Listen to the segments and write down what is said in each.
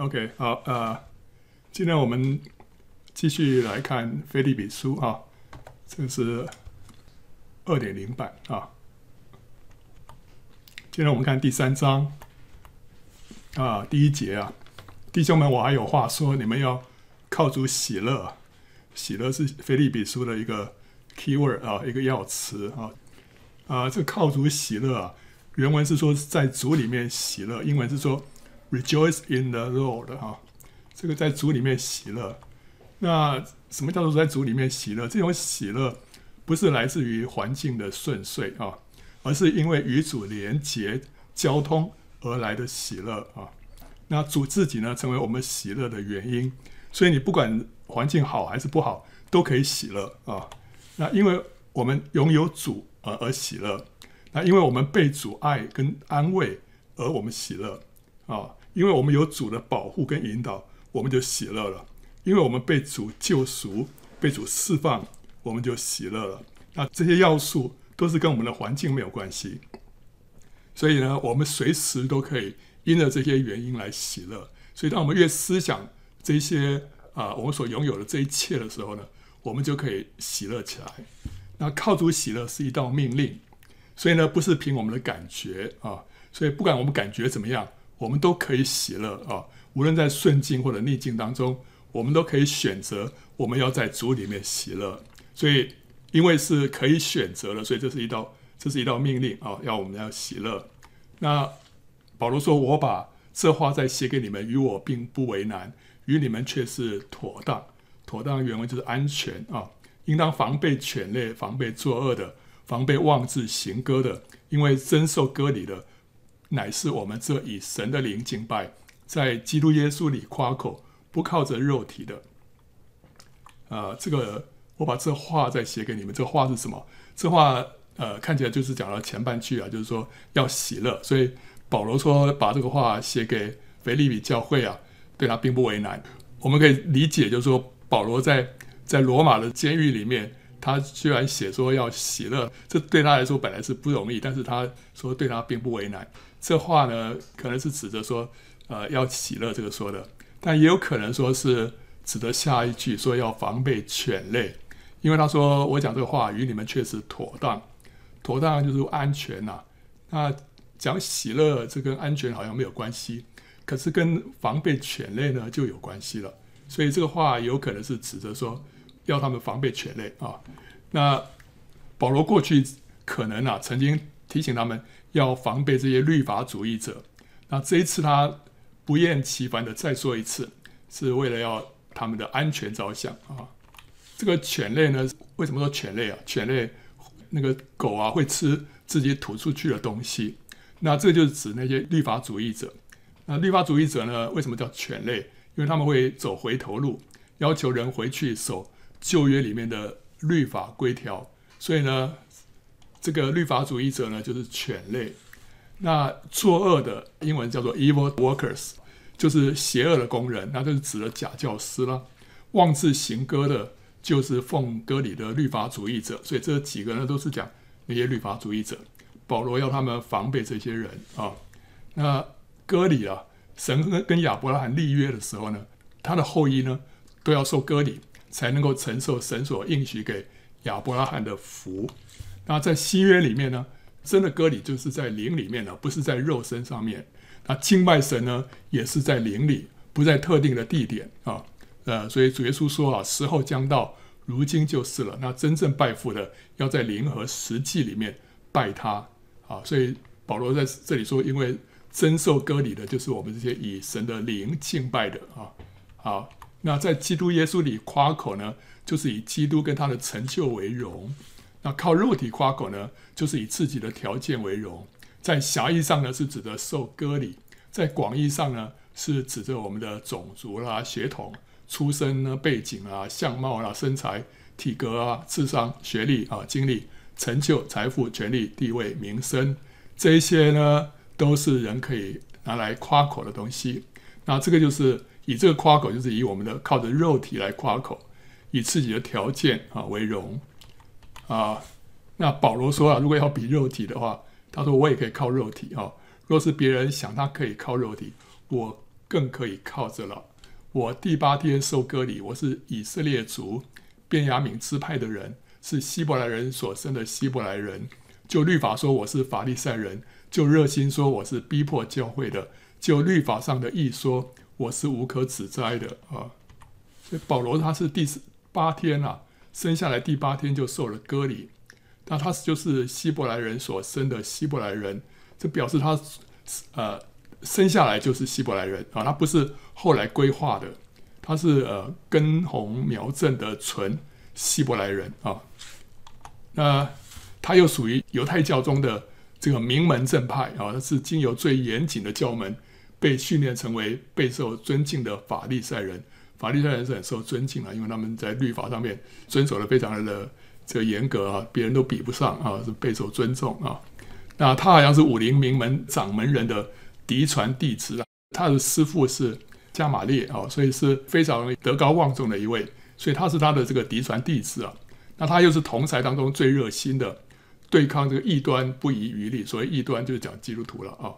OK，好，呃，今天我们继续来看腓立比书啊，这是二点零版啊。今天我们看第三章啊，第一节啊，弟兄们，我还有话说，你们要靠主喜乐，喜乐是腓立比书的一个 keyword 啊，一个要词啊，啊，这个靠主喜乐啊，原文是说在主里面喜乐，英文是说。Rejoice in the Lord，哈，这个在主里面喜乐。那什么叫做在主里面喜乐？这种喜乐不是来自于环境的顺遂啊，而是因为与主连结、交通而来的喜乐啊。那主自己呢，成为我们喜乐的原因。所以你不管环境好还是不好，都可以喜乐啊。那因为我们拥有主而而喜乐，那因为我们被主爱跟安慰而我们喜乐啊。因为我们有主的保护跟引导，我们就喜乐了；因为我们被主救赎、被主释放，我们就喜乐了。那这些要素都是跟我们的环境没有关系，所以呢，我们随时都可以因着这些原因来喜乐。所以，当我们越思想这些啊、我们所拥有的这一切的时候呢，我们就可以喜乐起来。那靠主喜乐是一道命令，所以呢，不是凭我们的感觉啊。所以，不管我们感觉怎么样。我们都可以喜乐啊，无论在顺境或者逆境当中，我们都可以选择我们要在主里面喜乐。所以，因为是可以选择的，所以这是一道这是一道命令啊，要我们要喜乐。那保罗说：“我把这话再写给你们，与我并不为难，与你们却是妥当。妥当原文就是安全啊，应当防备犬类，防备作恶的，防备妄自行割的，因为真受割礼的。”乃是我们这以神的灵敬拜，在基督耶稣里夸口，不靠着肉体的。呃，这个我把这话再写给你们。这话是什么？这话呃，看起来就是讲到前半句啊，就是说要喜乐。所以保罗说把这个话写给腓立比教会啊，对他并不为难。我们可以理解，就是说保罗在在罗马的监狱里面。他居然写说要喜乐，这对他来说本来是不容易，但是他说对他并不为难。这话呢，可能是指着说，呃，要喜乐这个说的，但也有可能说是指的下一句说要防备犬类，因为他说我讲这个话与你们确实妥当，妥当就是安全呐、那讲喜乐，这跟安全好像没有关系，可是跟防备犬类呢就有关系了。所以这个话有可能是指着说。要他们防备犬类啊！那保罗过去可能啊曾经提醒他们要防备这些律法主义者。那这一次他不厌其烦的再说一次，是为了要他们的安全着想啊。这个犬类呢，为什么说犬类啊？犬类那个狗啊会吃自己吐出去的东西，那这就是指那些律法主义者。那律法主义者呢，为什么叫犬类？因为他们会走回头路，要求人回去守。旧约里面的律法规条，所以呢，这个律法主义者呢就是犬类。那作恶的英文叫做 evil workers，就是邪恶的工人，那就是指的假教师了。妄自行割的，就是奉割礼的律法主义者。所以这几个呢都是讲那些律法主义者。保罗要他们防备这些人啊。那割礼啊，神跟跟亚伯拉罕立约的时候呢，他的后裔呢都要受割礼。才能够承受神所应许给亚伯拉罕的福。那在新约里面呢，真的割礼就是在灵里面呢，不是在肉身上面。那敬拜神呢，也是在灵里，不在特定的地点啊。呃，所以主耶稣说啊，时候将到，如今就是了。那真正拜父的，要在灵和实际里面拜他啊。所以保罗在这里说，因为真受割礼的，就是我们这些以神的灵敬拜的啊。好。那在基督耶稣里夸口呢，就是以基督跟他的成就为荣；那靠肉体夸口呢，就是以自己的条件为荣。在狭义上呢，是指的受割礼；在广义上呢，是指着我们的种族啦、血统、出身呢、背景啊、相貌啦、身材、体格啊、智商、学历啊、经历、成就、财富、权力、地位、名声，这些呢，都是人可以拿来夸口的东西。那这个就是。以这个夸口，就是以我们的靠着肉体来夸口，以自己的条件啊为荣啊。那保罗说啊，如果要比肉体的话，他说我也可以靠肉体啊。若是别人想他可以靠肉体，我更可以靠着了。我第八天受割礼，我是以色列族便雅悯支派的人，是希伯来人所生的希伯来人。就律法说我是法利赛人，就热心说我是逼迫教会的，就律法上的义说我是无可指摘的啊。所以保罗他是第八天啊，生下来第八天就受了割礼。那他就是希伯来人所生的希伯来人，这表示他呃生下来就是希伯来人啊，他不是后来规划的，他是呃根红苗正的纯希伯来人啊。那他又属于犹太教中的这个名门正派啊，他是经由最严谨的教门被训练成为备受尊敬的法利赛人。法利赛人是很受尊敬啊，因为他们在律法上面遵守的非常的。这个严格啊，别人都比不上啊，是备受尊重啊。那他好像是武林名门掌门人的嫡传弟子啊，他的师父是加玛列啊，所以是非常德高望重的一位，所以他是他的这个嫡传弟子啊。那他又是同侪当中最热心的，对抗这个异端不遗余力。所谓异端就是讲基督徒了啊。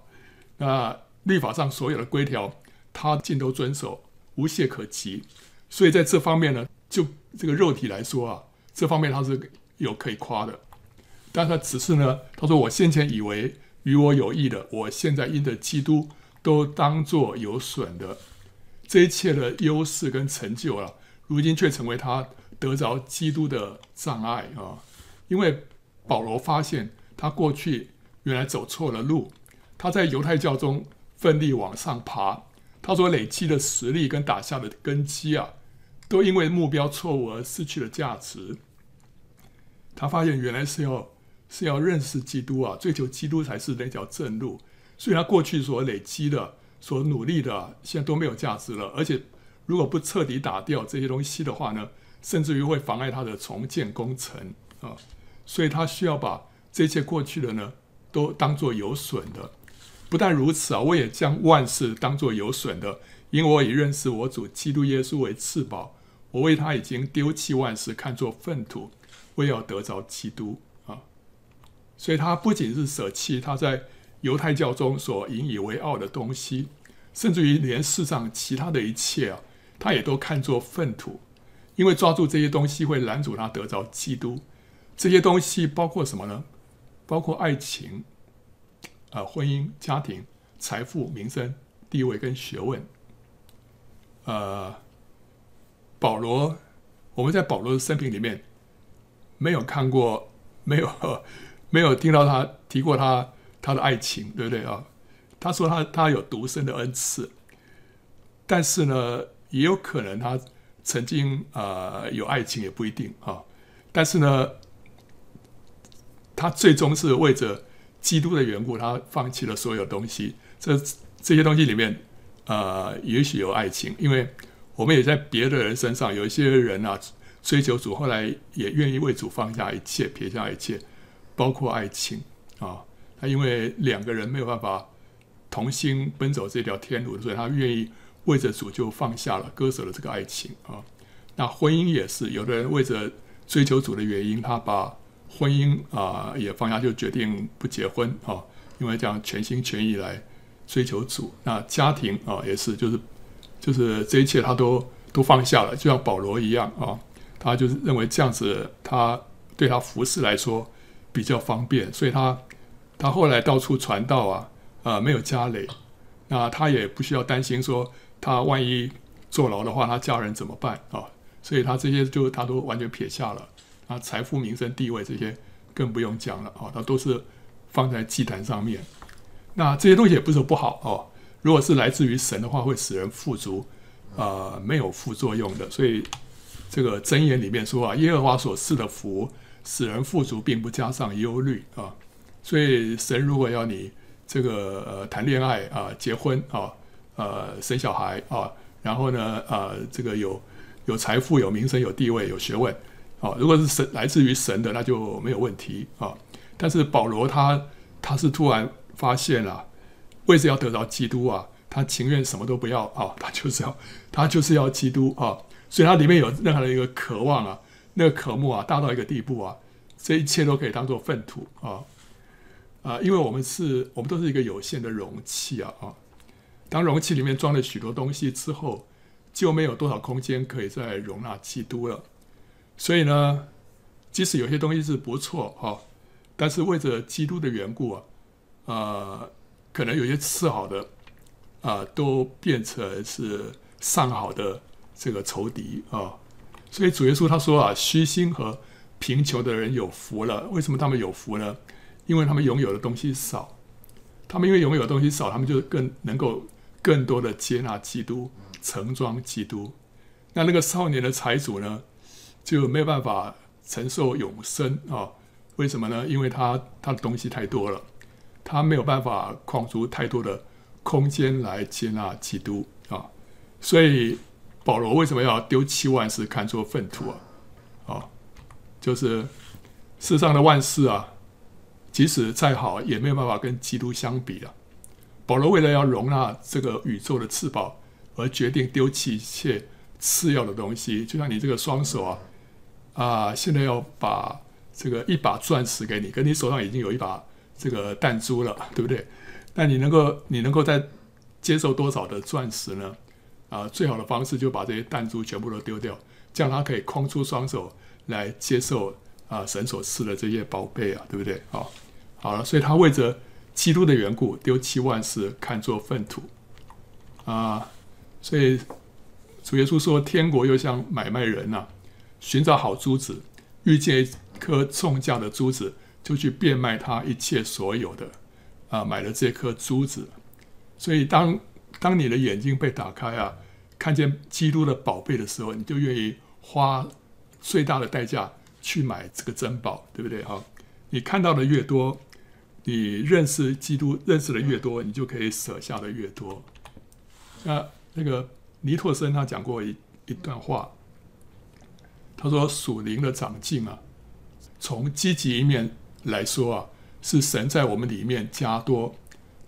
那律法上所有的规条，他尽都遵守，无懈可击。所以在这方面呢，就这个肉体来说啊。这方面他是有可以夸的，但他只是呢，他说我先前以为与我有益的，我现在因着基督都当作有损的，这一切的优势跟成就啊，如今却成为他得着基督的障碍啊！因为保罗发现他过去原来走错了路，他在犹太教中奋力往上爬，他所累积的实力跟打下的根基啊。都因为目标错误而失去了价值。他发现原来是要是要认识基督啊，追求基督才是那条正路。所以他过去所累积的、所努力的，现在都没有价值了。而且如果不彻底打掉这些东西的话呢，甚至于会妨碍他的重建工程啊。所以他需要把这些过去的呢，都当作有损的。不但如此啊，我也将万事当作有损的，因为我已认识我主基督耶稣为至宝。我为他已经丢弃万事，看作粪土，为要得着基督啊！所以他不仅是舍弃他在犹太教中所引以为傲的东西，甚至于连世上其他的一切啊，他也都看作粪土，因为抓住这些东西会拦阻他得着基督。这些东西包括什么呢？包括爱情、呃、婚姻、家庭、财富、名声、地位跟学问，呃。保罗，我们在保罗的生平里面没有看过，没有 没有听到他提过他他的爱情，对不对啊？他说他他有独身的恩赐，但是呢，也有可能他曾经啊、有爱情也不一定啊。但是呢，他最终是为着基督的缘故，他放弃了所有东西。这这些东西里面、呃，也许有爱情，因为。我们也在别的人身上，有一些人啊，追求主，后来也愿意为主放下一切，撇下一切，包括爱情啊。他因为两个人没有办法同心奔走这条天路，所以他愿意为着主就放下了，割舍了这个爱情啊。那婚姻也是，有的人为着追求主的原因，他把婚姻啊也放下，就决定不结婚啊，因为这样全心全意来追求主。那家庭啊也是，就是。就是这一切他都都放下了，就像保罗一样啊，他就是认为这样子他对他服侍来说比较方便，所以他他后来到处传道啊，呃，没有家累，那他也不需要担心说他万一坐牢的话，他家人怎么办啊？所以他这些就他都完全撇下了，啊，财富、名声、地位这些更不用讲了啊，它都是放在祭坛上面。那这些东西也不是不好哦。如果是来自于神的话，会使人富足，呃，没有副作用的。所以这个箴言里面说啊，耶和华所赐的福，使人富足，并不加上忧虑啊。所以神如果要你这个呃谈恋爱啊、结婚啊、呃生小孩啊，然后呢呃这个有有财富、有名声、有地位、有学问啊，如果是神来自于神的，那就没有问题啊。但是保罗他他是突然发现了啊。为是要得到基督啊，他情愿什么都不要啊，他就是要他就是要基督啊，所以他里面有任何的一个渴望啊，那个渴慕啊，大到一个地步啊，这一切都可以当做粪土啊啊，因为我们是我们都是一个有限的容器啊啊，当容器里面装了许多东西之后，就没有多少空间可以再容纳基督了。所以呢，即使有些东西是不错哈，但是为着基督的缘故啊，呃，可能有些次好的啊、呃，都变成是上好的这个仇敌啊。所以主耶稣他说啊，虚心和贫穷的人有福了。为什么他们有福呢？因为他们拥有的东西少，他们因为拥有的东西少，他们就更能够更多的接纳基督，盛装基督。那那个少年的财主呢，就没有办法。承受永生啊？为什么呢？因为他他的东西太多了，他没有办法框出太多的空间来接纳基督啊。所以保罗为什么要丢弃万事，看作粪土啊？啊，就是世上的万事啊，即使再好，也没有办法跟基督相比了。保罗为了要容纳这个宇宙的至宝，而决定丢弃一切次要的东西，就像你这个双手啊。啊，现在要把这个一把钻石给你，跟你手上已经有一把这个弹珠了，对不对？那你能够你能够再接受多少的钻石呢？啊，最好的方式就把这些弹珠全部都丢掉，这样他可以空出双手来接受啊神所赐的这些宝贝啊，对不对？好，好了，所以他为着基督的缘故，丢弃万事，看作粪土啊。所以主耶稣说，天国又像买卖人呐、寻找好珠子，遇见一颗重价的珠子，就去变卖他一切所有的，啊，买了这颗珠子。所以当，当你的眼睛被打开啊，看见基督的宝贝的时候，你就愿意花最大的代价去买这个珍宝，对不对？哈，你看到的越多，你认识基督认识的越多，你就可以舍下的越多。那那个尼托生他讲过一一段话。他说：“属灵的长进啊，从积极一面来说啊，是神在我们里面加多；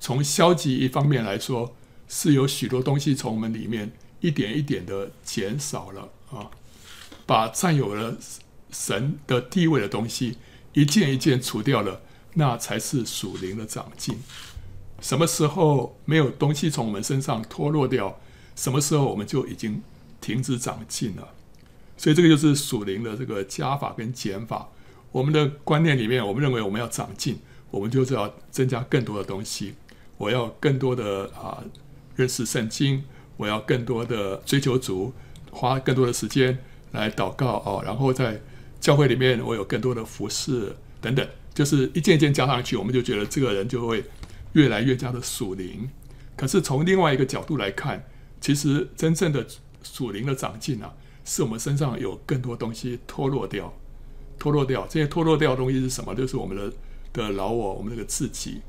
从消极一方面来说，是有许多东西从我们里面一点一点的减少了啊，把占有了神的地位的东西一件一件除掉了，那才是属灵的长进。什么时候没有东西从我们身上脱落掉，什么时候我们就已经停止长进了。”所以这个就是属灵的这个加法跟减法。我们的观念里面，我们认为我们要长进，我们就是要增加更多的东西。我要更多的啊认识圣经，我要更多的追求主，花更多的时间来祷告哦。然后在教会里面，我有更多的服侍等等，就是一件一件加上去，我们就觉得这个人就会越来越加的属灵。可是从另外一个角度来看，其实真正的属灵的长进啊。是我们身上有更多东西脱落掉，脱落掉。这些脱落掉的东西是什么？就是我们的的老我，我们这个自己，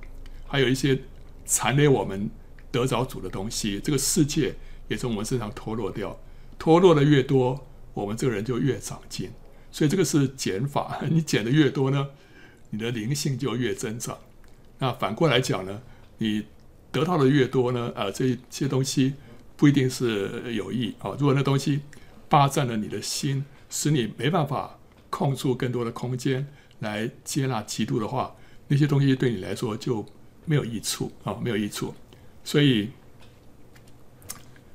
还有一些残留我们得着主的东西。这个世界也从我们身上脱落掉，脱落的越多，我们这个人就越长进。所以这个是减法，你减的越多呢，你的灵性就越增长。那反过来讲呢，你得到的越多呢，啊，这些东西不一定是有益啊。如果那东西霸占了你的心，使你没办法空出更多的空间来接纳基督的话，那些东西对你来说就没有益处啊，没有益处。所以，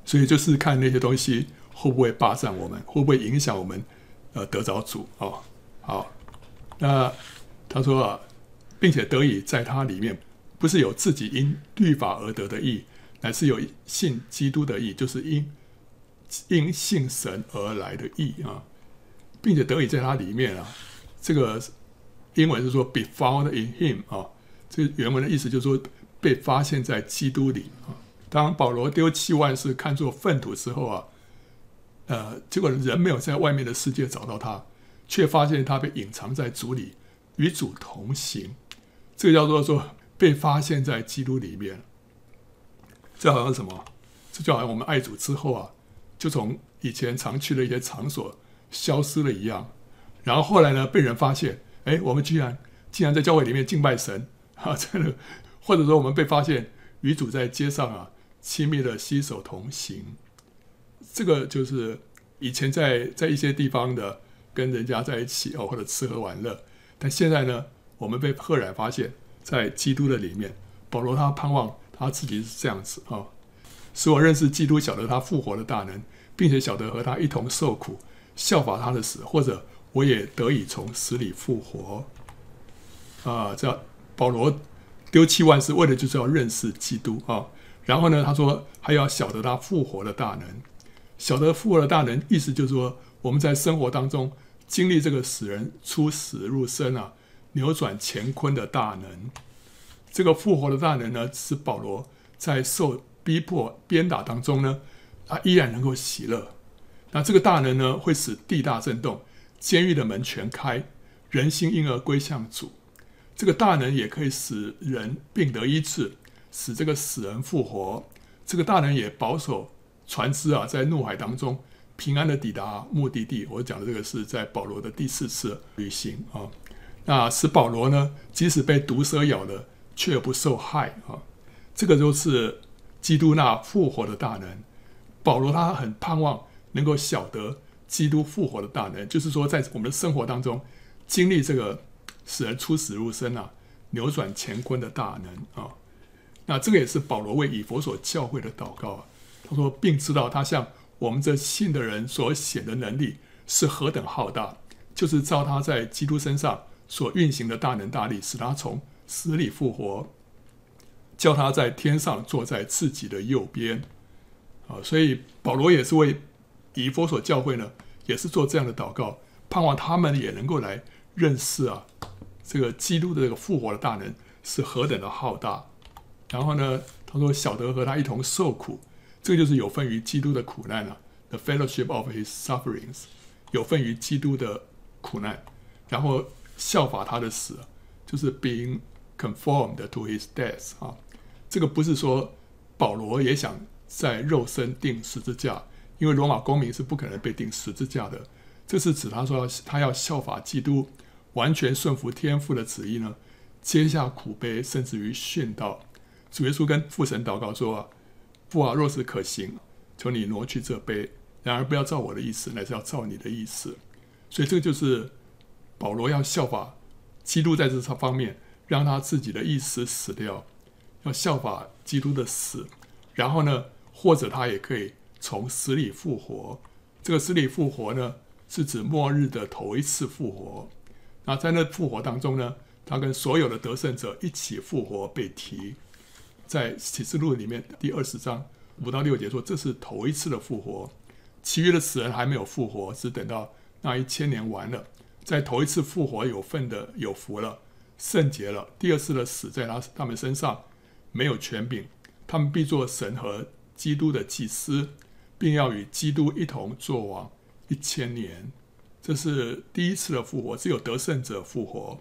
所以就是看那些东西会不会霸占我们，会不会影响我们，呃，得着主啊。好，那他说，并且得以在他里面，不是有自己因律法而得的义，乃是有信基督的义，就是因。因信神而来的义啊，并且得以在他里面啊，这个英文是说 be found in him 啊，这原文的意思就是说被发现在基督里啊。当保罗丢弃万事看作粪土之后啊，呃，结果人没有在外面的世界找到他，却发现他被隐藏在主里，与主同行。这个叫做说被发现在基督里面。这好像什么？这就好像我们爱主之后啊。就从以前常去的一些场所消失了一样，然后后来呢，被人发现，哎，我们居然竟然在教会里面敬拜神啊！真的，或者说我们被发现与主在街上啊亲密的携手同行，这个就是以前在在一些地方的跟人家在一起哦，或者吃喝玩乐，但现在呢，我们被赫然发现，在基督的里面。保罗他盼望他自己是这样子啊。使我认识基督，晓得他复活的大能，并且晓得和他一同受苦，效法他的死，或者我也得以从死里复活。啊，这保罗丢弃万事，为的就是要认识基督啊。然后呢，他说还要晓得他复活的大能，晓得复活的大能，意思就是说我们在生活当中经历这个死人出死入生啊，扭转乾坤的大能。这个复活的大能呢，是保罗在受逼迫、鞭打当中呢，他依然能够喜乐。那这个大能呢，会使地大震动，监狱的门全开，人心因而归向主。这个大能也可以使人病得医治。使这个死人复活，这个大能也保守船只啊，在怒海当中平安的抵达目的地。我讲的这个是在保罗的第四次旅行啊。那使保罗呢，即使被毒蛇咬了，却不受害啊。这个就是基督那复活的大能。保罗他很盼望能够晓得基督复活的大能，就是说在我们的生活当中经历这个使人出死入生啊，扭转乾坤的大能啊。那这个也是保罗为以弗所教会的祷告啊。他说，并知道他向我们这信的人所显的能力是何等浩大，就是照他在基督身上所运行的大能大力，使他从死里复活，叫他在天上坐在自己的右边。啊，所以保罗也是为以弗所教会呢，也是做这样的祷告，盼望他们也能够来认识啊，这个基督的这个复活的大能是何等的浩大。然后呢，他说：“晓得和他一同受苦，这个就是有份于基督的苦难了。The fellowship of his sufferings，有份于基督的苦难。然后效法他的死，就是 being conformed to his death 啊。这个不是说保罗也想在肉身钉十字架，因为罗马公民是不可能被钉十字架的。这是指他说他要效法基督，完全顺服天父的旨意呢，接下苦杯，甚至于殉道。”主耶稣跟父神祷告说：“父啊，若是可行，求你挪去这杯；然而不要照我的意思，乃是要照你的意思。”所以这个就是保罗要效法基督在这方面，让他自己的意思死掉，要效法基督的死。然后呢，或者他也可以从死里复活。这个死里复活呢，是指末日的头一次复活。那在那复活当中呢，他跟所有的得胜者一起复活被提。在启示录里面第二十章五到六节说，这是头一次的复活，其余的死人还没有复活，只等到那一千年完了，在头一次复活有份的有福了，圣洁了。第二次的死在他他们身上没有权柄，他们必做神和基督的祭司，并要与基督一同作王一千年。这是第一次的复活，只有得胜者复活，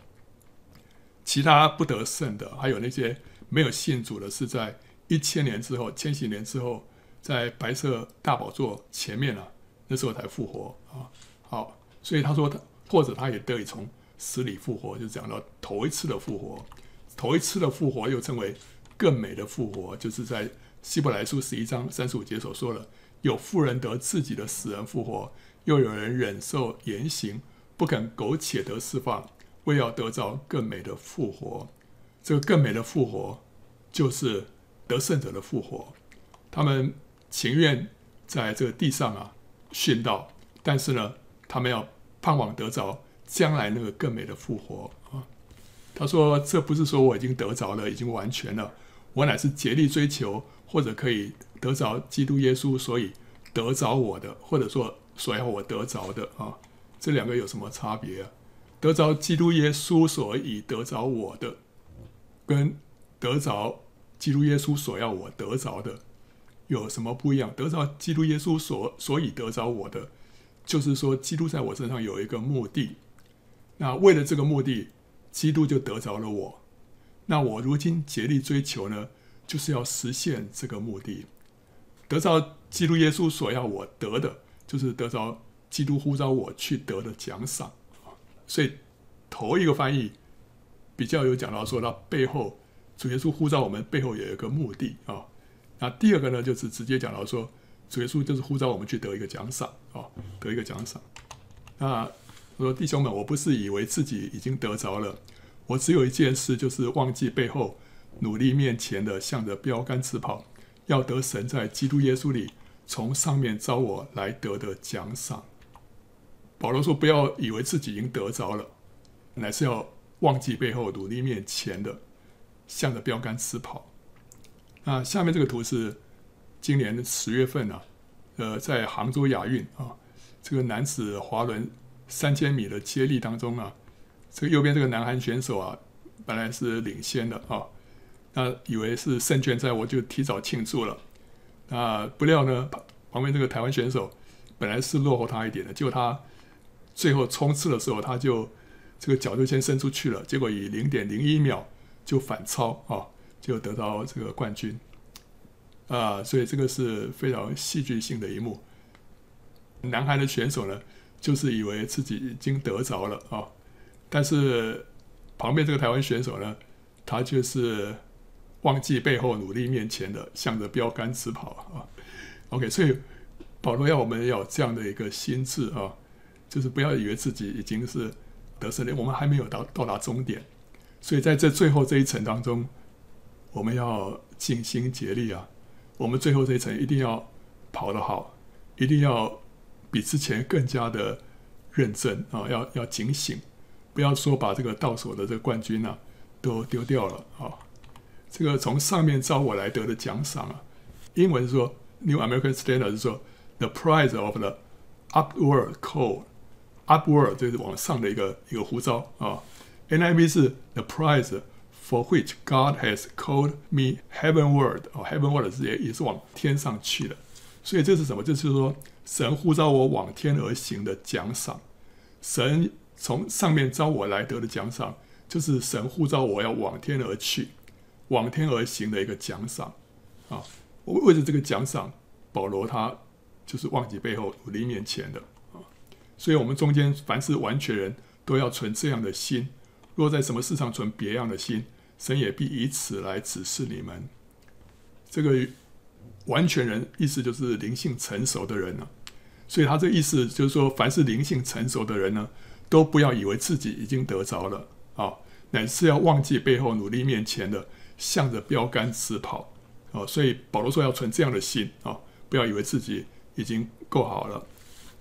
其他不得胜的还有那些。没有信主的是在一千年之后，千禧年之后，在白色大宝座前面啊，那时候才复活啊。好，所以他说他或者他也得以从死里复活，就讲到头一次的复活，头一次的复活又称为更美的复活，就是在希伯来书十一章三十五节所说的：有妇人得自己的死人复活，又有人忍受严刑，不肯苟且得释放，为要得着更美的复活。这个更美的复活，就是得胜者的复活。他们情愿在这个地上啊殉道，但是呢，他们要盼望得着将来那个更美的复活啊。他说：“这不是说我已经得着了，已经完全了，我乃是竭力追求，或者可以得着基督耶稣，所以得着我的，或者说所要我得着的啊。这两个有什么差别啊？得着基督耶稣，所以得着我的。”跟得着基督耶稣所要我得着的有什么不一样？得着基督耶稣所所以得着我的，就是说基督在我身上有一个目的。那为了这个目的，基督就得着了我。那我如今竭力追求呢，就是要实现这个目的。得着基督耶稣所要我得的，就是得着基督呼召我去得的奖赏。所以头一个翻译。比较有讲到说，他背后主耶稣呼召我们背后有一个目的啊。那第二个呢，就是直接讲到说，主耶稣就是呼召我们去得一个奖赏啊，得一个奖赏。那我说弟兄们，我不是以为自己已经得着了，我只有一件事，就是忘记背后，努力面前的，向着标杆直跑，要得神在基督耶稣里从上面召我来得的奖赏。保罗说：“不要以为自己已经得着了，乃是要忘记背后，努力面前的，向着标杆直跑。”那下面这个图是今年十月份啊，呃，在杭州亚运啊，这个男子滑轮三千米的接力当中啊，这个右边这个南韩选手啊，本来是领先的啊，那以为是胜券在握，就提早庆祝了。那不料呢，旁边这个台湾选手本来是落后他一点的，结果他。最后冲刺的时候，他就这个脚就先伸出去了，结果以零点零一秒就反超啊，就得到这个冠军啊，所以这个是非常戏剧性的一幕。南韩的选手呢，就是以为自己已经得着了啊，但是旁边这个台湾选手呢，他就是忘记背后，努力面前的，向着标杆直跑啊。OK，所以保罗要我们要有这样的一个心智啊。就是不要以为自己已经是得胜了，我们还没有到到达终点，所以在这最后这一程当中，我们要尽心竭力啊！我们最后这一程一定要跑得好，一定要比之前更加的认真啊！要要警醒，不要说把这个到手的这个冠军啊都丢掉了啊！这个从上面召我来得的奖赏啊，英文是说 New American Standard 是说 The prize of the upward call。Upward 就是往上的一个一个呼召啊，NIV 是 The prize for which God has called me heavenward 哦，heavenward 是也也是往天上去的，所以这是什么？就是说神呼召我往天而行的奖赏，神从上面召我来得的奖赏，就是神呼召我要往天而去，往天而行的一个奖赏啊。我为了这个奖赏，保罗他就是忘记背后，努力面前的啊。所以，我们中间凡是完全人都要存这样的心。若在什么事上存别样的心，神也必以此来指示你们。这个完全人意思就是灵性成熟的人了。所以他这意思就是说，凡是灵性成熟的人呢，都不要以为自己已经得着了啊，乃是要忘记背后，努力面前的，向着标杆直跑啊。所以保罗说要存这样的心啊，不要以为自己已经够好了。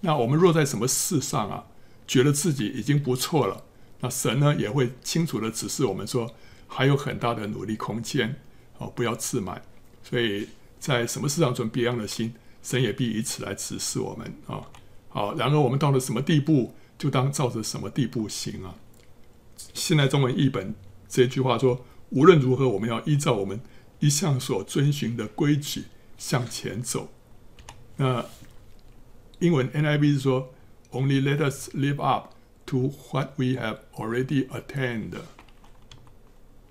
那我们若在什么事上啊，觉得自己已经不错了，那神呢也会清楚的指示我们说，还有很大的努力空间哦，不要自满。所以在什么事上存别样的心，神也必以此来指示我们啊。好，然而我们到了什么地步，就当照着什么地步行啊。现在中文译本这句话说，无论如何，我们要依照我们一向所遵循的规矩向前走。那。英文 NIV 是说，Only let us live up to what we have already attained。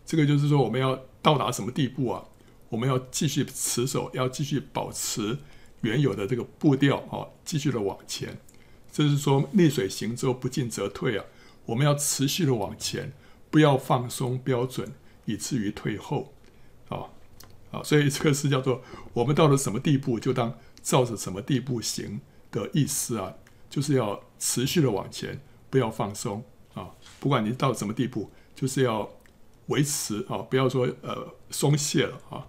这个就是说，我们要到达什么地步啊？我们要继续持守，要继续保持原有的这个步调啊，继续的往前。就是说，逆水行舟，不进则退啊。我们要持续的往前，不要放松标准，以至于退后啊啊！所以这个是叫做，我们到了什么地步，就当照着什么地步行。的意思啊，就是要持续的往前，不要放松啊！不管你到什么地步，就是要维持啊，不要说呃松懈了啊。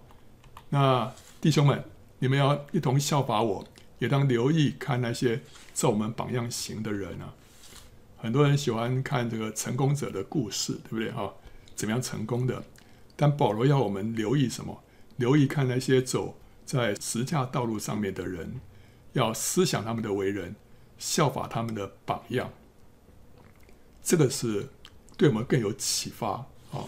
那弟兄们，你们要一同效法我，也当留意看那些照我们榜样行的人啊。很多人喜欢看这个成功者的故事，对不对哈？怎么样成功的？但保罗要我们留意什么？留意看那些走在十架道路上面的人。要思想他们的为人，效法他们的榜样，这个是对我们更有启发啊！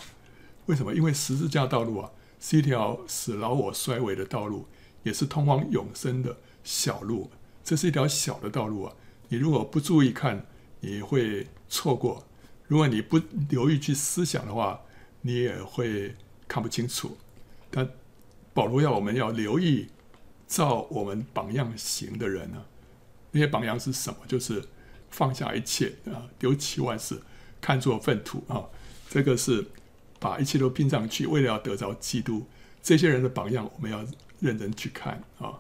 为什么？因为十字架道路啊，是一条使老我衰微的道路，也是通往永生的小路。这是一条小的道路啊，你如果不注意看，你会错过；如果你不留意去思想的话，你也会看不清楚。但保罗要我们要留意。照我们榜样行的人呢、啊？那些榜样是什么？就是放下一切啊，丢弃万事，看作粪土啊。这个是把一切都拼上去，为了要得着基督。这些人的榜样，我们要认真去看啊。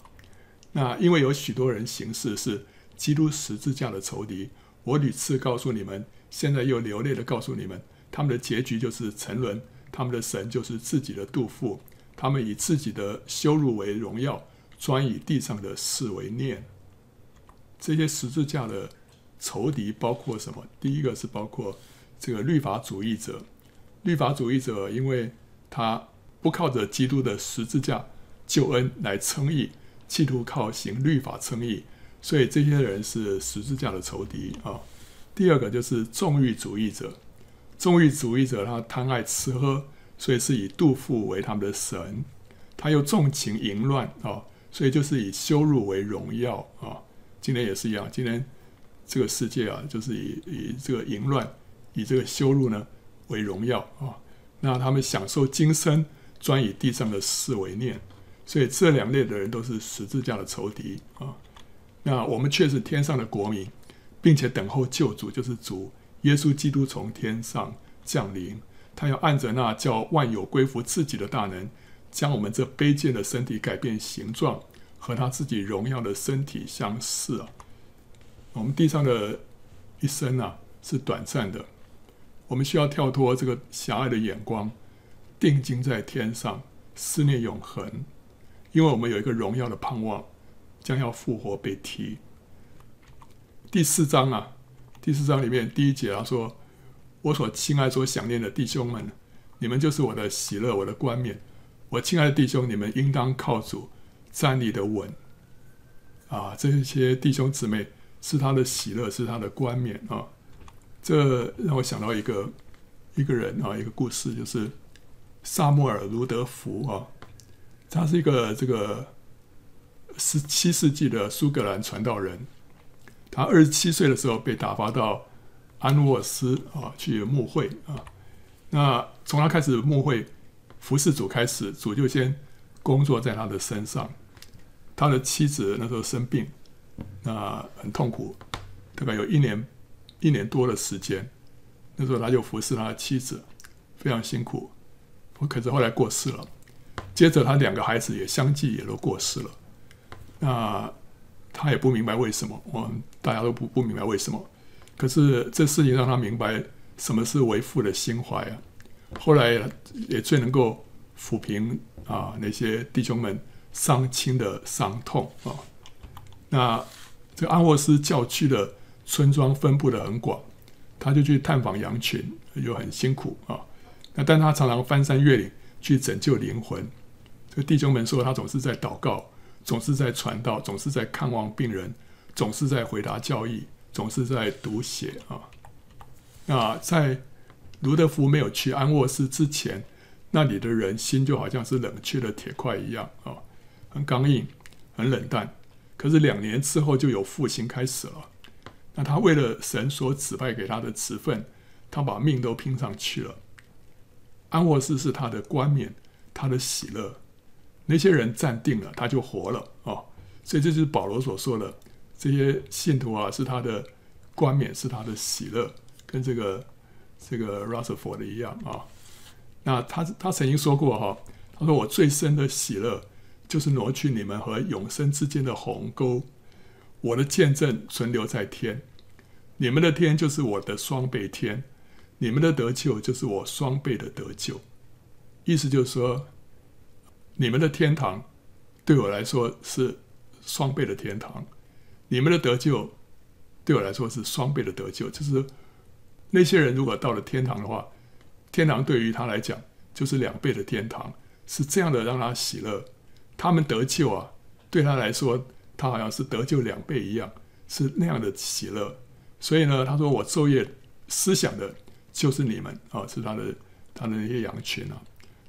那因为有许多人行事是基督十字架的仇敌，我屡次告诉你们，现在又流泪的告诉你们，他们的结局就是沉沦，他们的神就是自己的肚腹。他们以自己的羞辱为荣耀，专以地上的事为念。这些十字架的仇敌包括什么？第一个是包括这个律法主义者。律法主义者，因为他不靠着基督的十字架救恩来称义，企图靠行律法称义，所以这些人是十字架的仇敌啊。第二个就是纵欲主义者，纵欲主义者他贪爱吃喝，所以是以杜甫为他们的神。他又纵情淫乱啊，所以就是以羞辱为荣耀啊。今天也是一样，今天这个世界啊，就是以以这个淫乱，以这个羞辱呢为荣耀啊。那他们享受今生，专以地上的事为念，所以这两类的人都是十字架的仇敌啊。那我们却是天上的国民，并且等候救主，就是主耶稣基督从天上降临，他要按着那叫万有归服自己的大能，将我们这卑贱的身体改变形状。和他自己荣耀的身体相似啊！我们地上的一生啊是短暂的，我们需要跳脱这个狭隘的眼光，定睛在天上，思念永恒，因为我们有一个荣耀的盼望，将要复活被提。第四章啊，第四章里面第一节啊说：“我所亲爱、所想念的弟兄们，你们就是我的喜乐，我的冠冕。我亲爱的弟兄，你们应当靠主。”站立的稳啊，这些弟兄姊妹是他的喜乐，是他的冠冕啊。这让我想到一个一个人啊，一个故事，就是撒母耳·卢德福啊。他是一个这个十七世纪的苏格兰传道人。他二十七岁的时候被打发到安沃斯啊去牧会啊。那从他开始牧会服侍主开始，主就先工作在他的身上。他的妻子那时候生病，那很痛苦，大概有一年一年多的时间。那时候他就服侍他的妻子，非常辛苦。我可是后来过世了。接着他两个孩子也相继也都过世了。那他也不明白为什么，我们大家都不不明白为什么。可是这事情让他明白什么是为父的心怀啊。后来也最能够抚平啊那些弟兄们。伤亲的伤痛啊，那这个安沃斯教区的村庄分布的很广，他就去探访羊群，又很辛苦啊。那但他常常翻山越岭去拯救灵魂。这弟兄们说，他总是在祷告，总是在传道，总是在看望病人，总是在回答教义，总是在读写啊。那在卢德福没有去安沃斯之前，那里的人心就好像是冷却的铁块一样啊。很刚硬，很冷淡。可是两年之后就有复兴开始了。那他为了神所指派给他的职分，他把命都拼上去了。安沃斯是他的冠冕，他的喜乐。那些人站定了，他就活了啊、哦！所以这就是保罗所说的，这些信徒啊是他的冠冕，是他的喜乐，跟这个这个 Rutherford 一样啊、那他他曾经说过哈，他说我最深的喜乐。就是挪去你们和永生之间的鸿沟，我的见证存留在天，你们的天就是我的双倍天，你们的得救就是我双倍的得救。意思就是说，你们的天堂对我来说是双倍的天堂，你们的得救对我来说是双倍的得救。就是那些人如果到了天堂的话，天堂对于他来讲就是两倍的天堂，是这样的让他喜乐。他们得救啊，对他来说，他好像是得救两倍一样，是那样的喜乐。所以呢，他说：“我昼夜思想的，就是你们啊，是他的他的那些羊群啊。”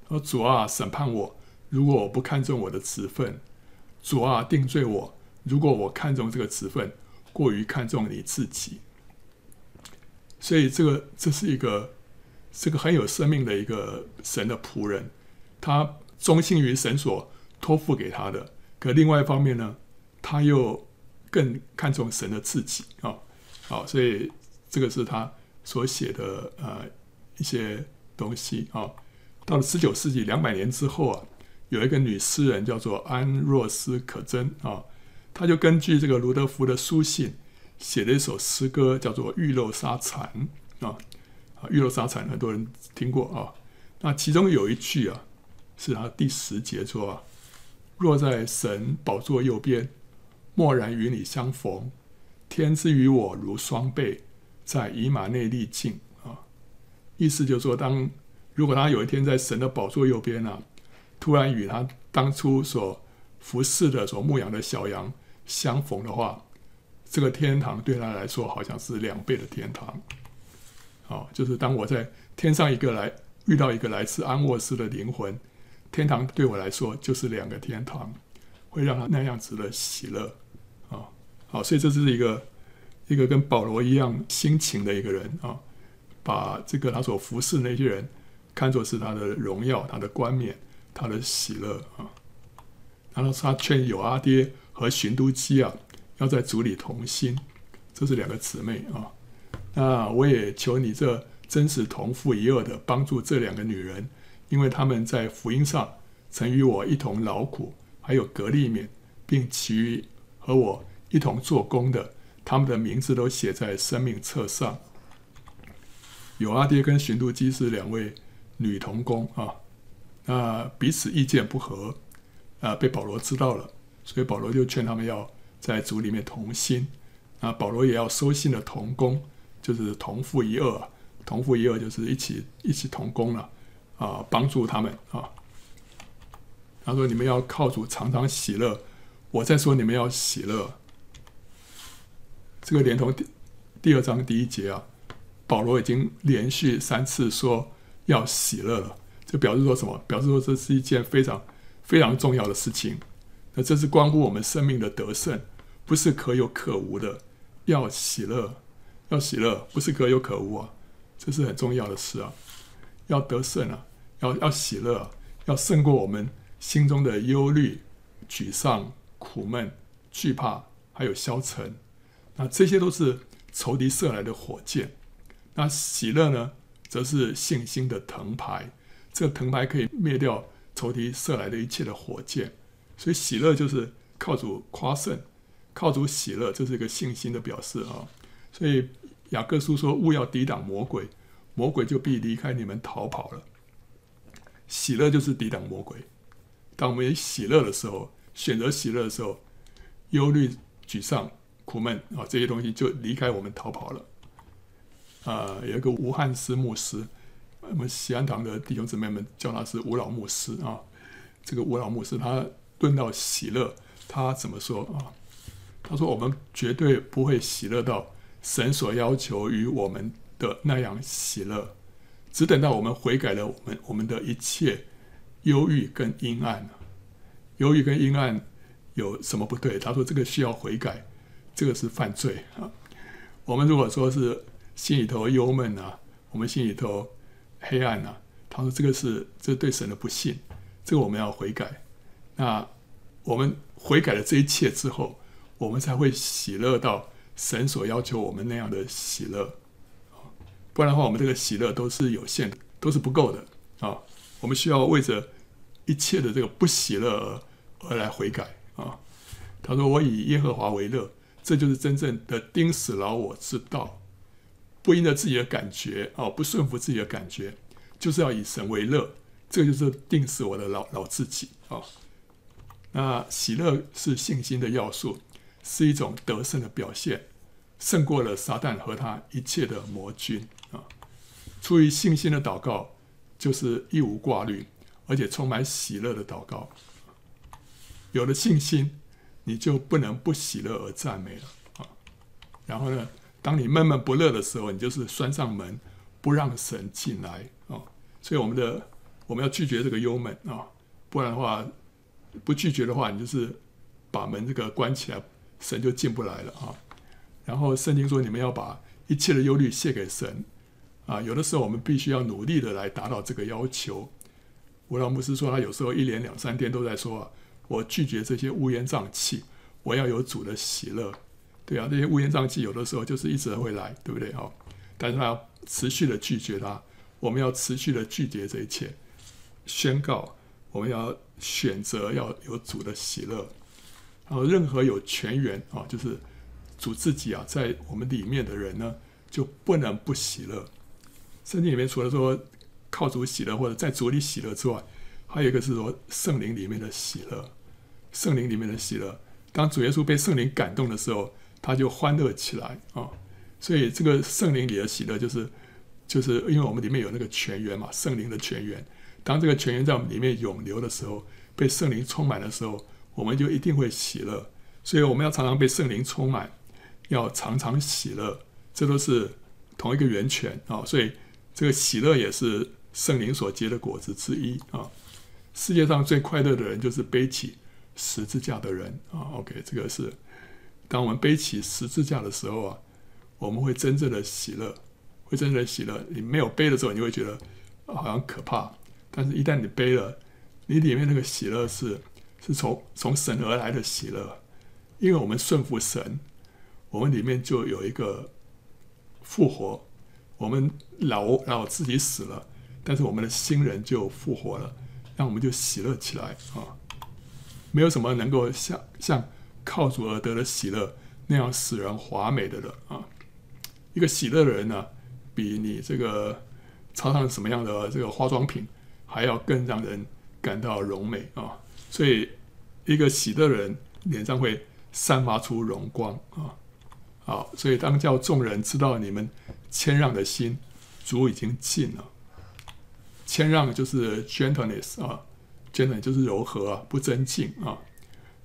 他说：“主啊，审判我，如果我不看重我的职分；主啊，定罪我，如果我看重这个职分，过于看重你自己。”所以，这个这是一个这个很有生命的一个神的仆人，他忠心于神所。托付给他的，可另外一方面呢，他又更看重神的自己啊，好，所以这个是他所写的呃一些东西啊。到了十九世纪两百年之后啊，有一个女诗人叫做安若斯可真啊，她就根据这个卢德福的书信写了一首诗歌，叫做《玉漏沙残》啊，啊，《玉漏沙残》很多人听过啊。那其中有一句啊。是他第十节说啊：“若在神宝座右边，默然与你相逢，天之与我如双倍，在以马内利尽啊。”意思就是说，当如果他有一天在神的宝座右边呢、啊，突然与他当初所服侍的、所牧养的小羊相逢的话，这个天堂对他来说好像是两倍的天堂。好，就是当我在天上一个来遇到一个来自安沃斯的灵魂，天堂对我来说就是两个天堂，会让他那样子的喜乐啊。好，所以这是一个一个跟保罗一样心情的一个人啊，把这个他所服侍那些人看作是他的荣耀、他的冠冕、他的喜乐啊。然后他劝友阿爹和寻都基啊，要在主里同心，这是两个姊妹啊。那我也求你这真是同父一轭的帮助这两个女人，因为她们在福音上曾与我一同劳苦，还有革利免，并其余和我一同做工的，他们的名字都写在生命册上。友阿爹跟寻都基是两位女同工啊，那彼此意见不合，啊，被保罗知道了，所以保罗就劝他们要在主里面同心，啊，保罗也要收信的同工。就是同父一轭，同父一轭就是一起一起同工了，啊，帮助他们啊。他说：“你们要靠主常常喜乐。”我在说你们要喜乐。这个连同第第二章第一节啊，保罗已经连续三次说要喜乐了，这表示说什么？表示说这是一件非常非常重要的事情。那这是关乎我们生命的得胜，不是可有可无的，要喜乐。要喜乐，不是可有可无啊，这是很重要的事啊。要得胜啊，要要喜乐，要胜过我们心中的忧虑、沮丧、苦闷、惧怕，还有消沉。那这些都是仇敌射来的火箭。那喜乐呢，则是信心的藤牌。这藤牌可以灭掉仇敌射来的一切的火箭。所以喜乐就是靠主夸胜，靠主喜乐，这是一个信心的表示啊。所以。雅各书说：“勿要抵挡魔鬼，魔鬼就必离开你们逃跑了。喜乐就是抵挡魔鬼。当我们喜乐的时候，选择喜乐的时候，忧虑、沮丧、苦闷啊，这些东西就离开我们逃跑了。啊，有一个吴汉思牧师，我们锡安堂的弟兄姊妹们叫他是吴老牧师啊。这个吴老牧师他论到喜乐，他怎么说啊？他说：我们绝对不会喜乐到。”神所要求于我们的那样喜乐，只等到我们悔改了，我们我们的一切忧郁跟阴暗，忧郁跟阴暗有什么不对？他说这个需要悔改，这个是犯罪啊。我们如果说是心里头忧闷啊，我们心里头黑暗啊，他说这个是这对神的不信，这个我们要悔改。那我们悔改了这一切之后，我们才会喜乐到。神所要求我们那样的喜乐，不然的话，我们这个喜乐都是有限的，都是不够的啊！我们需要为着一切的这个不喜乐而而来悔改啊！他说：“我以耶和华为乐，这就是真正的钉死老我之道，不因着自己的感觉啊，不顺服自己的感觉，就是要以神为乐，这个就是定死我的老老自己啊！那喜乐是信心的要素。”是一种得胜的表现，胜过了撒旦和他一切的魔君啊！出于信心的祷告，就是一无挂虑，而且充满喜乐的祷告。有了信心，你就不能不喜乐而赞美了啊！然后呢，当你闷闷不乐的时候，你就是拴上门，不让神进来啊！所以我们的我们要拒绝这个幽闷啊，不然的话，不拒绝的话，你就是把门这个关起来。神就进不来了啊！然后圣经说，你们要把一切的忧虑卸给神啊！有的时候我们必须要努力的来达到这个要求。吴老牧师说，他有时候一连两三天都在说啊，我拒绝这些乌烟瘴气，我要有主的喜乐。对啊，这些乌烟瘴气有的时候就是一直会来，对不对哦？但是他要持续的拒绝它，我们要持续的拒绝这一切，宣告我们要选择要有主的喜乐。然后，任何有全源啊，就是主自己啊，在我们里面的人呢，就不能不喜乐。圣经里面除了说靠主喜乐或者在主里喜乐之外，还有一个是说圣灵里面的喜乐，圣灵里面的喜乐。当主耶稣被圣灵感动的时候，他就欢乐起来啊。所以这个圣灵里的喜乐，就是就是因为我们里面有那个泉源嘛，圣灵的泉源。当这个泉源在我们里面涌流的时候，被圣灵充满的时候，我们就一定会喜乐。所以我们要常常被圣灵充满，要常常喜乐，这都是同一个源泉啊。所以这个喜乐也是圣灵所结的果子之一啊。世界上最快乐的人就是背起十字架的人啊。OK，这个是当我们背起十字架的时候啊，我们会真正的喜乐，会真正的喜乐。你没有背的时候，你会觉得好像可怕。但是，一旦你背了，你里面那个喜乐是是从从神而来的喜乐，因为我们顺服神，我们里面就有一个复活。我们老老自己死了，但是我们的新人就复活了，让我们就喜乐起来啊！没有什么能够像像靠主而得的喜乐那样使人华美的了啊！一个喜乐的人呢，比你这个擦上什么样的这个化妆品，还要更让人感到荣美啊！所以，一个喜乐的人脸上会散发出荣光啊！好，所以当叫众人知道你们谦让的心，主已经尽了。谦让就是 gentleness 啊，gentle 就是柔和啊，不争竞啊。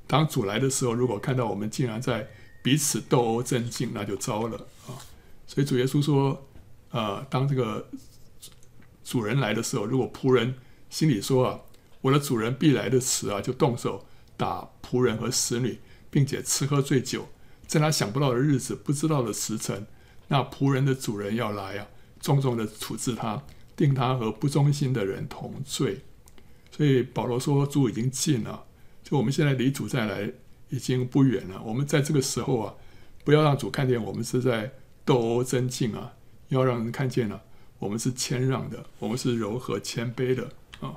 当主来的时候，如果看到我们竟然在彼此斗殴争竞，那就糟了啊！所以主耶稣说，呃，当这个。主人来的时候，如果仆人心里说啊，我的主人必来的迟啊，就动手打仆人和使女，并且吃喝醉酒，在他想不到的日子、不知道的时辰，那仆人的主人要来啊，重重的处置他，定他和不忠心的人同罪。所以保罗说，主已经尽了，就我们现在离主再来已经不远了。我们在这个时候啊，不要让主看见我们是在斗殴争竞啊，要让人看见了。我们是谦让的，我们是柔和谦卑的啊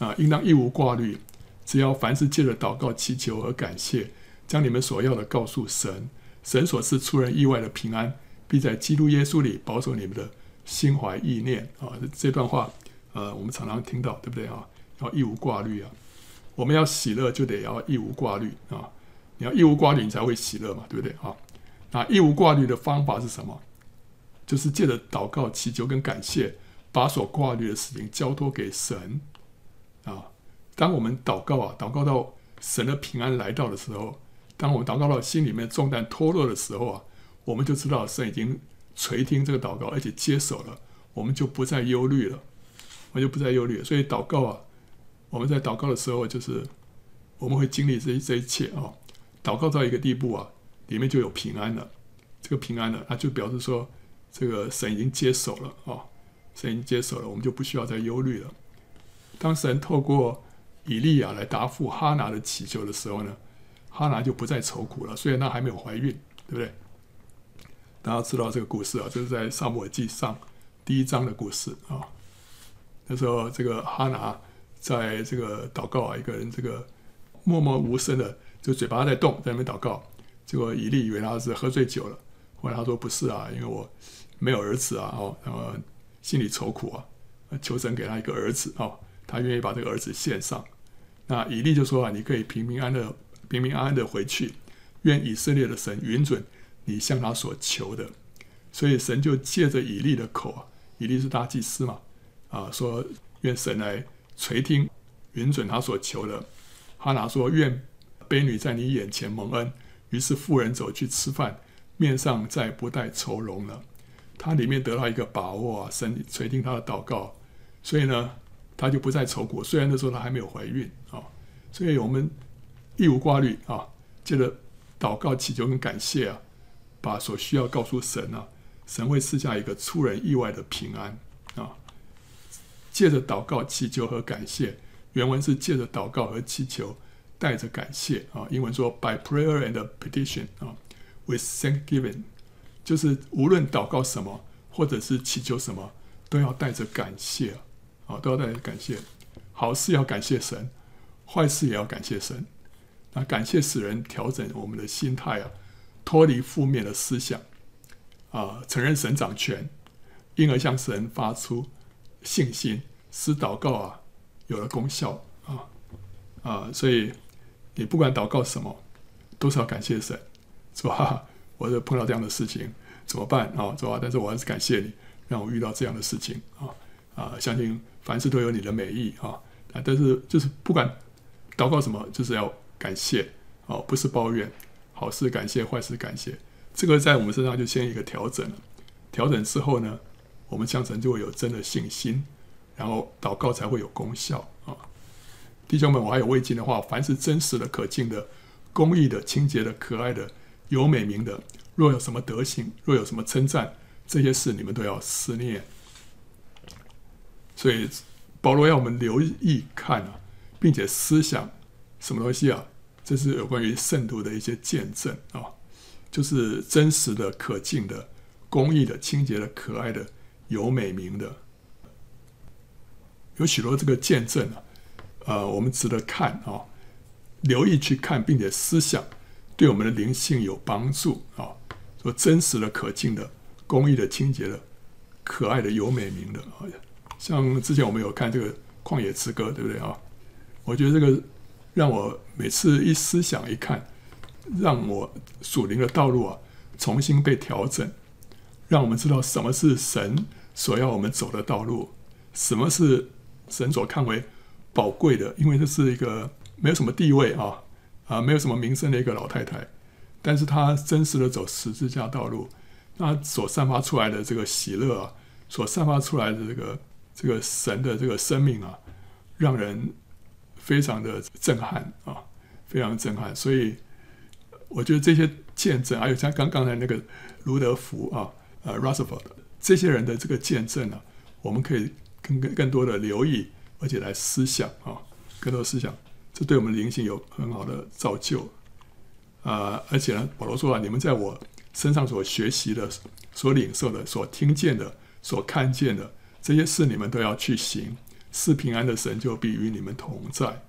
啊！应当一无挂虑，只要凡事借着祷告、祈求和感谢，将你们所要的告诉神。神所赐出人意外的平安，必在基督耶稣里保守你们的心怀意念啊！这段话，呃，我们常常听到，对不对啊？要一无挂虑啊！我们要喜乐，就得要一无挂虑啊！你要一无挂虑，你才会喜乐嘛，对不对啊？那一无挂虑的方法是什么？就是借着祷告、祈求跟感谢，把所挂虑的事情交托给神啊。当我们祷告啊，祷告到神的平安来到的时候，当我们祷告到心里面重担脱落的时候啊，我们就知道神已经垂听这个祷告，而且接手了，我们就不再忧虑了，我们就不再忧虑了。所以祷告啊，我们在祷告的时候，就是我们会经历这这一切啊。祷告到一个地步啊，里面就有平安了。这个平安了，那就表示说。这个神已经接手了啊、神已经接手了，我们就不需要再忧虑了。当神透过以利亚来答复哈拿的祈求的时候呢，哈拿就不再愁苦了。虽然她还没有怀孕，对不对？大家知道这个故事啊，就是在撒母耳记上第一章的故事啊、那时候这个哈拿在这个祷告啊，一个人这个默默无声的，就嘴巴在动，在那边祷告。结果以利以为他是喝醉酒了。后来他说：“不是啊，因为我没有儿子啊，哦，然后心里愁苦啊，求神给他一个儿子哦，他愿意把这个儿子献上。那以利就说啊，你可以平平安的、平平安安的回去，愿以色列的神允准你向他所求的。所以神就借着以利的口啊，以利是大祭司嘛，啊，说愿神来垂听，允准他所求的。哈拿说：愿卑女在你眼前蒙恩。于是妇人走去吃饭。”面上再不带愁容了，他里面得到一个把握啊，神垂听他的祷告，所以呢，他就不再愁苦。虽然那时候他还没有怀孕啊，所以我们一无挂虑啊，借着祷告、祈求跟感谢啊，把所需要告诉神啊，神会赐下一个出人意外的平安。借着祷告、祈求和感谢，原文是借着祷告和祈求，带着感谢啊。英文说 by prayer and petition 啊。With thank giving”，就是无论祷告什么，或者是祈求什么，都要带着感谢啊，都要带着感谢。好事要感谢神，坏事也要感谢神。那感谢使人调整我们的心态啊，脱离负面的思想啊，承认神掌权，因而向神发出信心，使祷告啊有了功效啊啊！所以你不管祷告什么，都是要感谢神，是吧？我就碰到这样的事情怎么办啊？是吧？但是我还是感谢你，让我遇到这样的事情啊啊！相信凡事都有你的美意啊！但是就是不管祷告什么，就是要感谢哦，不是抱怨。好事感谢，坏事感谢，这个在我们身上就先一个调整了。调整之后呢，我们向神就会有真的信心，然后祷告才会有功效啊！弟兄们，我还有未尽的话：凡是真实的、可敬的、公义的、清洁的、可爱的、有美名的，若有什么德行，若有什么称赞，这些事你们都要思念。所以保罗要我们留意看啊，并且思想什么东西啊？这是有关于圣徒的一些见证啊，就是真实的、可敬的、公义的、清洁的、可爱的、有美名的，有许多这个见证啊，呃，我们值得看啊，留意去看，并且思想，对我们的灵性有帮助啊。说真实的、可敬的、公益的、清洁的、可爱的、有美名的啊，像之前我们有看这个《旷野之歌》，对不对啊？我觉得这个。让我每次一思想一看，让我属灵的道路啊重新被调整，让我们知道什么是神所要我们走的道路，什么是神所看为宝贵的。因为这是一个没有什么地位啊啊，没有什么名声的一个老太太，但是她真实的走十字架道路，那所散发出来的这个喜乐啊，所散发出来的这个这个神的这个生命啊，让人。非常的震撼啊，非常震撼。所以我觉得这些见证，还有像刚刚才那个卢德福啊，呃，Rutherford 这些人的这个见证呢，我们可以更更多的留意，而且来思想啊，更多思想，这对我们灵性有很好的造就啊。而且呢，保罗说啊，你们在我身上所学习的、所领受的、所听见的、所看见的这些事，你们都要去行。是平安的神就必与你们同在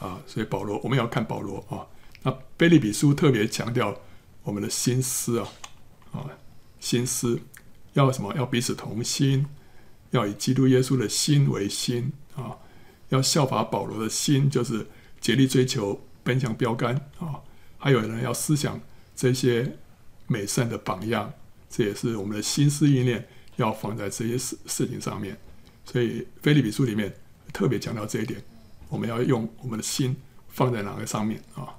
啊！所以保罗，我们要看保罗啊。那腓利比书特别强调我们的心思啊啊，心思要什么？要彼此同心，要以基督耶稣的心为心啊！要效法保罗的心，就是竭力追求奔向标杆啊！还有人要思想这些美善的榜样，这也是我们的心思意念要放在这些事事情上面。所以，腓利比书里面特别强调这一点，我们要用我们的心放在哪个上面啊？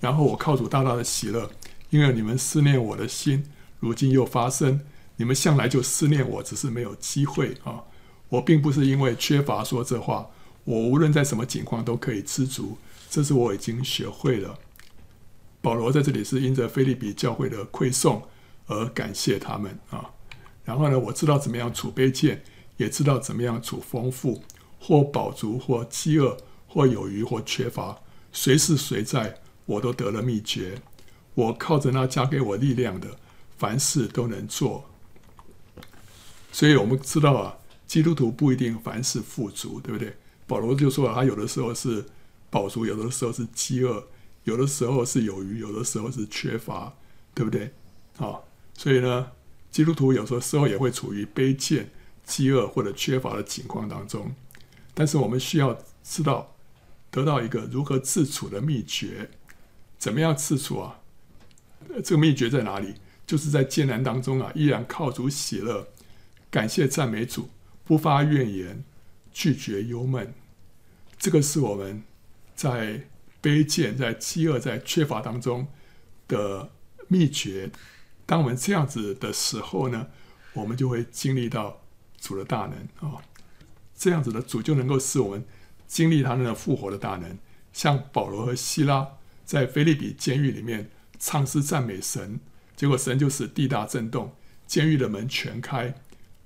然后我靠主大大的喜乐，因为你们思念我的心，如今又发生。你们向来就思念我，只是没有机会啊。我并不是因为缺乏说这话，我无论在什么情况都可以知足，这是我已经学会了。保罗在这里是因着腓立比教会的馈送而感谢他们啊。然后呢，我知道怎么样处卑贱。也知道怎么样处丰富，或饱足，或饥饿，或有余，或缺乏，随时随在，我都得了秘诀。我靠着那加给我力量的，凡事都能做。所以我们知道啊，基督徒不一定凡事富足，对不对？保罗就说，他有的时候是饱足，有的时候是饥饿，有的时候是有余，有的时候是缺乏，对不对？啊，所以呢，基督徒有时候时候也会处于卑贱。饥饿或者缺乏的情况当中，但是我们需要知道得到一个如何自处的秘诀。怎么样自处啊？这个秘诀在哪里？就是在艰难当中啊，依然靠主喜乐，感谢赞美主，不发怨言，拒绝忧闷。这个是我们在卑贱、在饥饿、在缺乏当中的秘诀。当我们这样子的时候呢，我们就会经历到。主的大能啊、这样子的主就能够使我们经历他那个复活的大能，像保罗和西拉在腓利比监狱里面唱诗赞美神，结果神就使地大震动，监狱的门全开，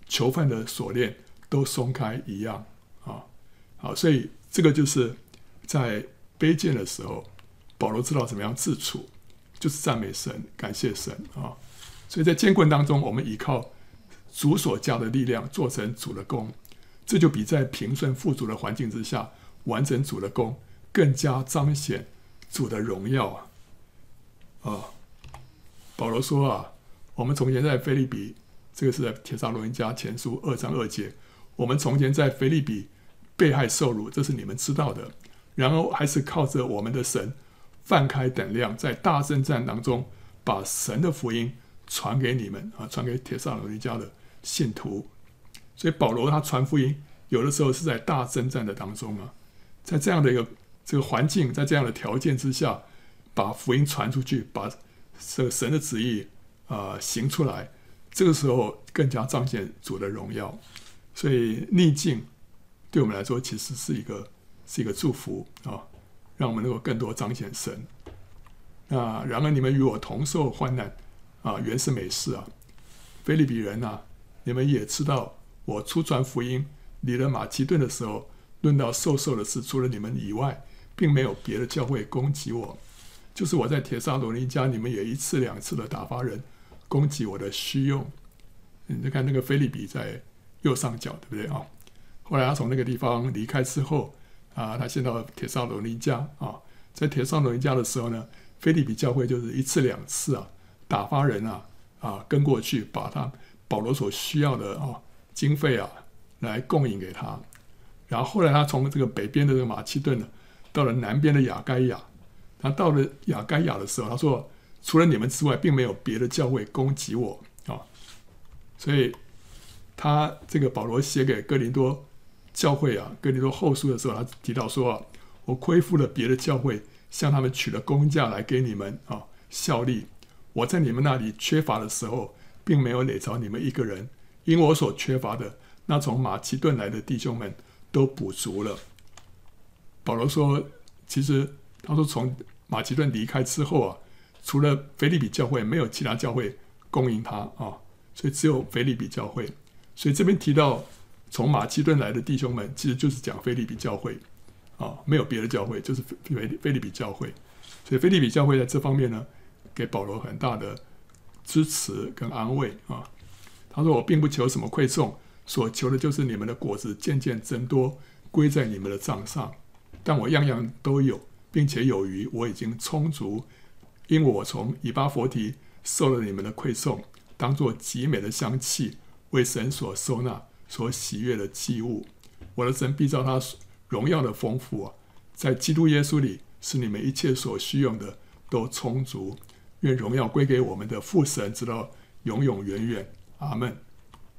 囚犯的锁链都松开一样啊、好，所以这个就是在卑贱的时候，保罗知道怎么样自处，就是赞美神，感谢神啊、所以在监困当中，我们依靠。主所加的力量做成主的工，这就比在平顺富足的环境之下完成主的工更加彰显主的荣耀啊！啊，保罗说啊，我们从前在腓立比，这个是在帖撒罗尼迦前书二章二节，我们从前在腓立比被害受辱，这是你们知道的。然后还是靠着我们的神放开胆量，在大征战当中把神的福音传给你们啊，传给帖撒罗尼迦的信徒。所以保罗他传福音，有的时候是在大征战的当中啊，在这样的一个这个环境，在这样的条件之下，把福音传出去，把这个神的旨意啊、行出来，这个时候更加彰显主的荣耀。所以逆境对我们来说，其实是一个是一个祝福啊，让我们能够更多彰显神。那然而你们与我同受患难啊，原是美事啊。腓利比人呐、你们也知道。我初传福音，离了马其顿的时候，论到授受的事，除了你们以外，并没有别的教会攻击我。就是我在帖撒罗尼迦，你们也一次两次的打发人攻击我的虚用。你再看那个菲利比在右上角，对不对啊？后来他从那个地方离开之后，啊，他先到帖撒罗尼迦啊，在帖撒罗尼迦的时候呢，菲利比教会就是一次两次啊，打发人啊啊跟过去，把他保罗所需要的啊。经费啊，来供应给他。然后后来他从这个北边的这个马其顿呢，到了南边的亚该亚。他到了雅该亚的时候，他说：“除了你们之外，并没有别的教会攻击我啊。”所以他这个保罗写给哥林多教会啊，哥林多后书的时候，他提到说：“，我亏负了别的教会，向他们取了工价来给你们啊效力。我在你们那里缺乏的时候，并没有累着你们一个人。”因我所缺乏的，那从马其顿来的弟兄们都补足了。保罗说：“其实他说从马其顿离开之后啊，除了腓利比教会，没有其他教会供应他啊，所以只有腓利比教会。所以这边提到从马其顿来的弟兄们，其实就是讲腓利比教会啊，没有别的教会，就是腓腓利比教会。所以腓利比教会在这方面呢，给保罗很大的支持跟安慰啊。”他说：“我并不求什么馈送，所求的就是你们的果子渐渐增多，归在你们的账上。但我样样都有，并且有余，我已经充足，因我从以巴弗提受了你们的馈送，当作极美的香气，为神所收纳、所喜悦的祭物。我的神必照他荣耀的丰富，在基督耶稣里，使你们一切所需用的都充足。愿荣耀归给我们的父神，直到永永远远。”阿门。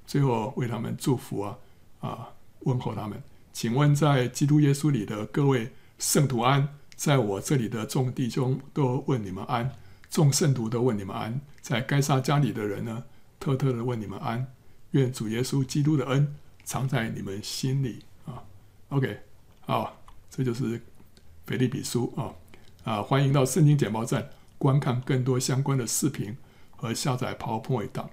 最后为他们祝福啊啊，问候他们。请问在基督耶稣里的各位圣徒安，在我这里的众弟兄都问你们安，众圣徒都问你们安。在该撒家里的人呢，特特的问你们安。愿主耶稣基督的恩藏在你们心里啊。OK，好，这就是腓立比书啊啊，欢迎到圣经简报站观看更多相关的视频和下载 PowerPoint 档。